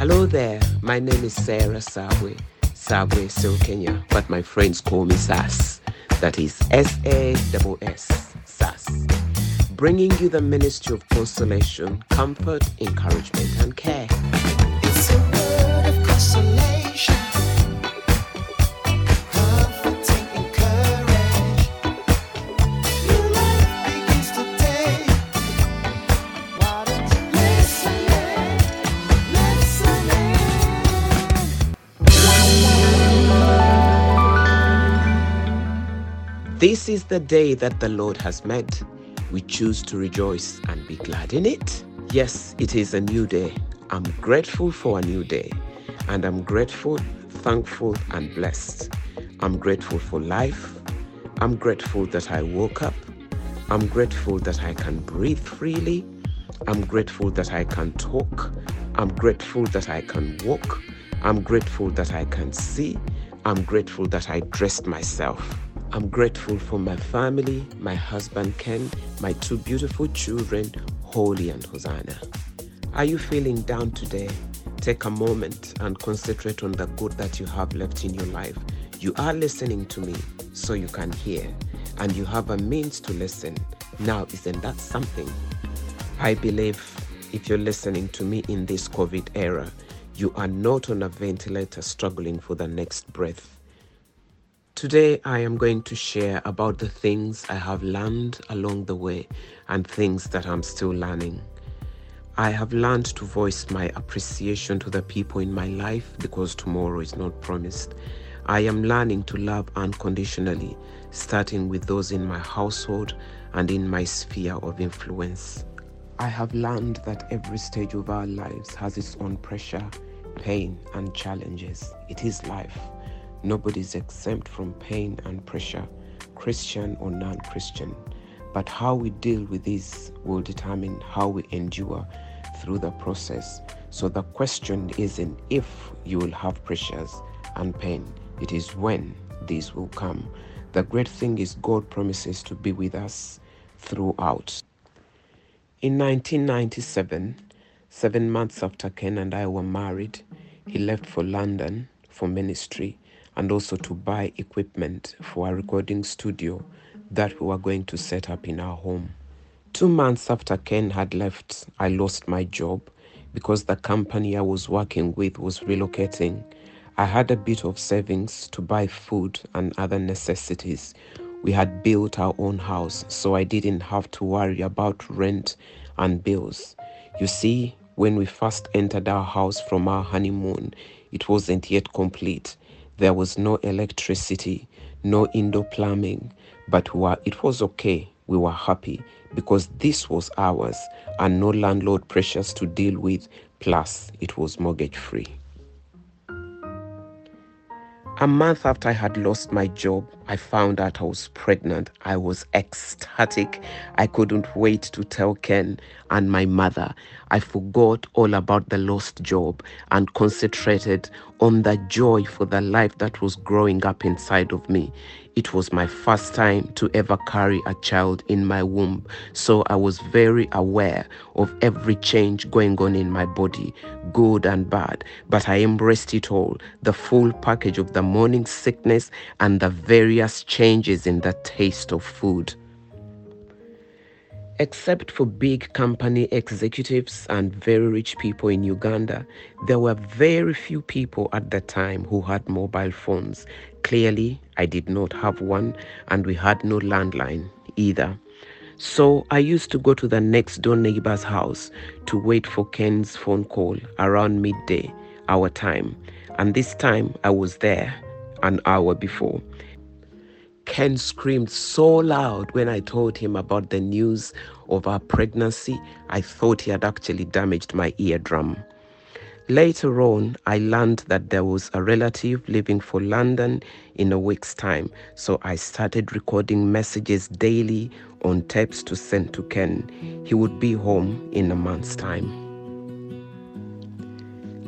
Hello there, my name is Sarah Sabwe. Sabwe is still Kenya, but my friends call me Sass. That is S A S, Sass. Bringing you the ministry of consolation, comfort, encouragement, and care. This is the day that the Lord has made. We choose to rejoice and be glad in it. Yes, it is a new day. I'm grateful for a new day. And I'm grateful, thankful, and blessed. I'm grateful for life. I'm grateful that I woke up. I'm grateful that I can breathe freely. I'm grateful that I can talk. I'm grateful that I can walk. I'm grateful that I can see. I'm grateful that I dressed myself. I'm grateful for my family, my husband Ken, my two beautiful children, Holly and Hosanna. Are you feeling down today? Take a moment and concentrate on the good that you have left in your life. You are listening to me, so you can hear, and you have a means to listen. Now, isn't that something? I believe if you're listening to me in this COVID era, you are not on a ventilator struggling for the next breath. Today, I am going to share about the things I have learned along the way and things that I'm still learning. I have learned to voice my appreciation to the people in my life because tomorrow is not promised. I am learning to love unconditionally, starting with those in my household and in my sphere of influence. I have learned that every stage of our lives has its own pressure, pain, and challenges. It is life. Nobody is exempt from pain and pressure, Christian or non Christian. But how we deal with this will determine how we endure through the process. So the question isn't if you will have pressures and pain, it is when these will come. The great thing is God promises to be with us throughout. In 1997, seven months after Ken and I were married, he left for London for ministry and also to buy equipment for a recording studio that we were going to set up in our home. Two months after Ken had left, I lost my job because the company I was working with was relocating. I had a bit of savings to buy food and other necessities. We had built our own house, so I didn't have to worry about rent and bills. You see, when we first entered our house from our honeymoon, it wasn't yet complete. There was no electricity, no indoor plumbing, but we were, it was okay. We were happy because this was ours and no landlord pressures to deal with, plus, it was mortgage free. A month after I had lost my job, I found out I was pregnant. I was ecstatic. I couldn't wait to tell Ken and my mother. I forgot all about the lost job and concentrated on the joy for the life that was growing up inside of me. It was my first time to ever carry a child in my womb, so I was very aware of every change going on in my body, good and bad. But I embraced it all the full package of the morning sickness and the changes in the taste of food. Except for big company executives and very rich people in Uganda, there were very few people at the time who had mobile phones. Clearly, I did not have one, and we had no landline either. So I used to go to the next door neighbor's house to wait for Ken's phone call around midday, our time. And this time I was there an hour before. Ken screamed so loud when I told him about the news of our pregnancy, I thought he had actually damaged my eardrum. Later on, I learned that there was a relative leaving for London in a week's time, so I started recording messages daily on tapes to send to Ken. He would be home in a month's time.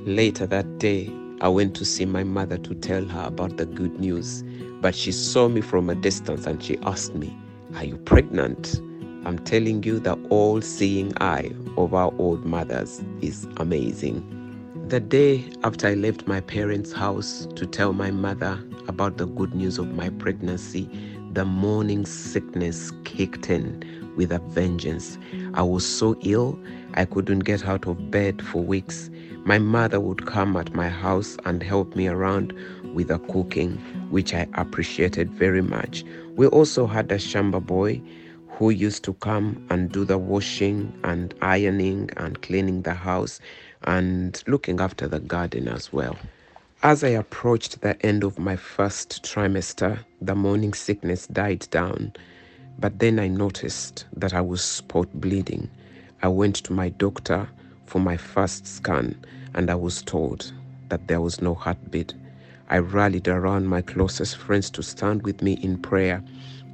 Later that day, I went to see my mother to tell her about the good news, but she saw me from a distance and she asked me, Are you pregnant? I'm telling you, the all seeing eye of our old mothers is amazing. The day after I left my parents' house to tell my mother about the good news of my pregnancy, the morning sickness kicked in with a vengeance. I was so ill, I couldn't get out of bed for weeks. My mother would come at my house and help me around with the cooking, which I appreciated very much. We also had a shamba boy who used to come and do the washing and ironing and cleaning the house and looking after the garden as well. As I approached the end of my first trimester, the morning sickness died down. But then I noticed that I was spot bleeding. I went to my doctor for my first scan and I was told that there was no heartbeat. I rallied around my closest friends to stand with me in prayer.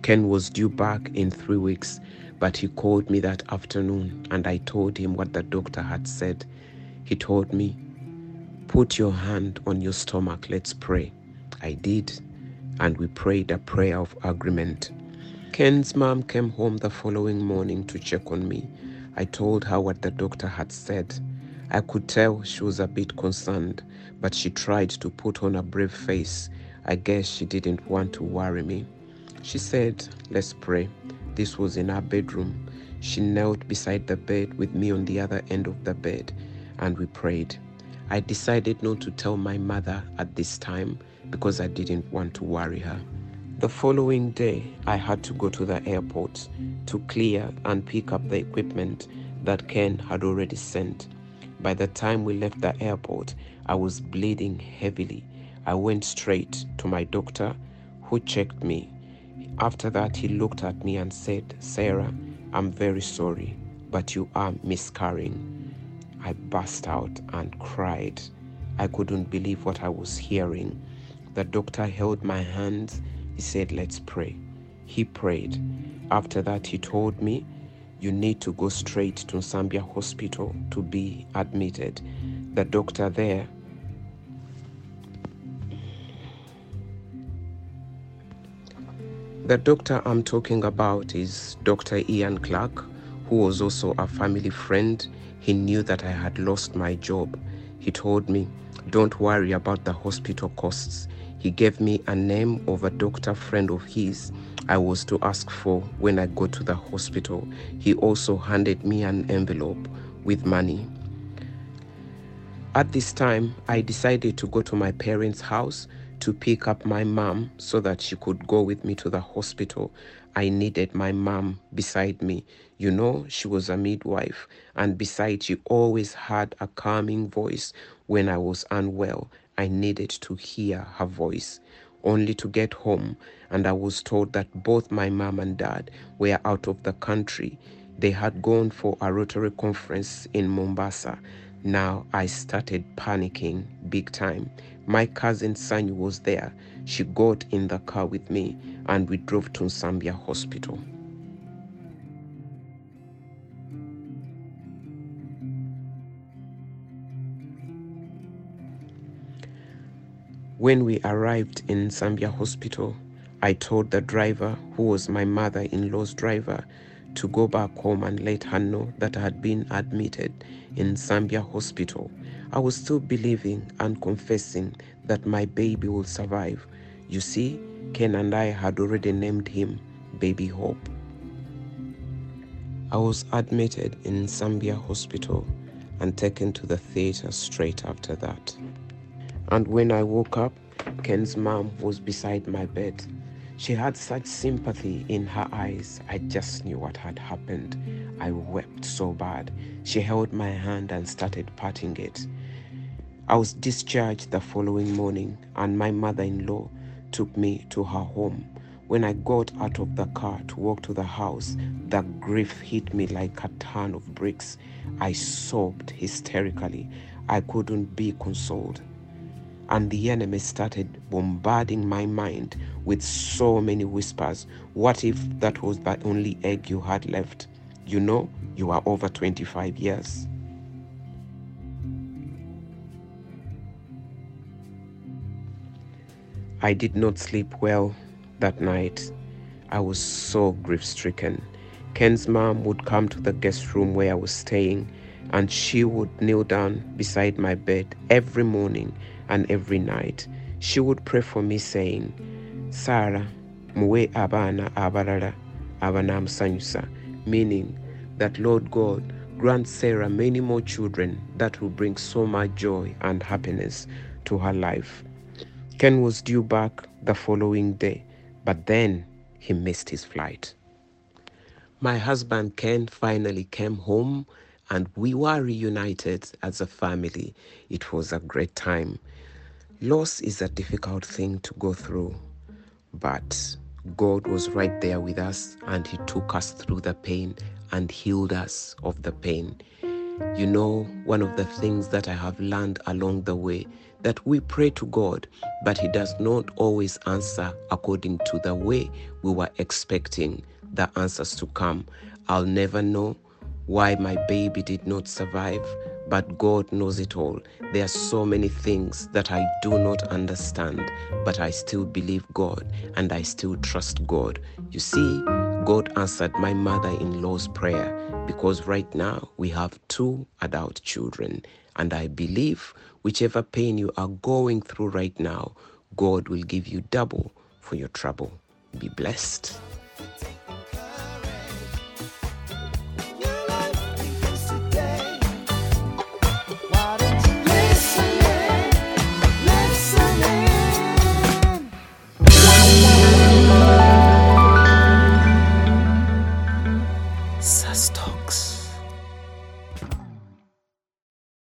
Ken was due back in three weeks, but he called me that afternoon and I told him what the doctor had said. He told me, Put your hand on your stomach, let's pray. I did, and we prayed a prayer of agreement. Ken's mom came home the following morning to check on me. I told her what the doctor had said. I could tell she was a bit concerned, but she tried to put on a brave face. I guess she didn't want to worry me. She said, Let's pray. This was in our bedroom. She knelt beside the bed with me on the other end of the bed, and we prayed. I decided not to tell my mother at this time because I didn't want to worry her. The following day, I had to go to the airport to clear and pick up the equipment that Ken had already sent. By the time we left the airport, I was bleeding heavily. I went straight to my doctor, who checked me. After that, he looked at me and said, Sarah, I'm very sorry, but you are miscarrying. I burst out and cried. I couldn't believe what I was hearing. The doctor held my hands. He said, Let's pray. He prayed. After that, he told me, You need to go straight to Nsambya Hospital to be admitted. The doctor there The doctor I'm talking about is Dr. Ian Clark, who was also a family friend. He knew that I had lost my job. He told me, Don't worry about the hospital costs. He gave me a name of a doctor friend of his I was to ask for when I go to the hospital. He also handed me an envelope with money. At this time, I decided to go to my parents' house to pick up my mom so that she could go with me to the hospital. I needed my mom beside me. You know, she was a midwife, and besides, she always had a calming voice when I was unwell. I needed to hear her voice. Only to get home, and I was told that both my mom and dad were out of the country. They had gone for a Rotary conference in Mombasa. Now I started panicking big time. My cousin Sanyu was there. She got in the car with me and we drove to Nsambya Hospital. When we arrived in Nsambya Hospital, I told the driver, who was my mother in law's driver, to go back home and let her know that I had been admitted in Nsambya Hospital. I was still believing and confessing that my baby will survive. You see, Ken and I had already named him Baby Hope. I was admitted in Nsambya Hospital and taken to the theater straight after that. And when I woke up, Ken's mom was beside my bed. She had such sympathy in her eyes. I just knew what had happened. I wept so bad. She held my hand and started patting it. I was discharged the following morning, and my mother in law took me to her home. When I got out of the car to walk to the house, the grief hit me like a ton of bricks. I sobbed hysterically. I couldn't be consoled and the enemy started bombarding my mind with so many whispers. What if that was the only egg you had left? You know, you are over 25 years. I did not sleep well that night. I was so grief stricken. Ken's mom would come to the guest room where I was staying and she would kneel down beside my bed every morning and every night. She would pray for me, saying, Sarah, muwe abana abalala abanamusanyusa, meaning that Lord God grant Sarah many more children that will bring so much joy and happiness to her life. Ken was due back the following day, but then he missed his flight. My husband Ken finally came home and we were reunited as a family. It was a great time. Loss is a difficult thing to go through, but God was right there with us and He took us through the pain and healed us of the pain. You know, one of the things that I have learned along the way that we pray to God, but He does not always answer according to the way we were expecting the answers to come. I'll never know why my baby did not survive, but God knows it all. There are so many things that I do not understand, but I still believe God and I still trust God. You see, God answered my mother in law's prayer because right now we have two adult children, and I believe whichever pain you are going through right now, God will give you double for your trouble. Be blessed.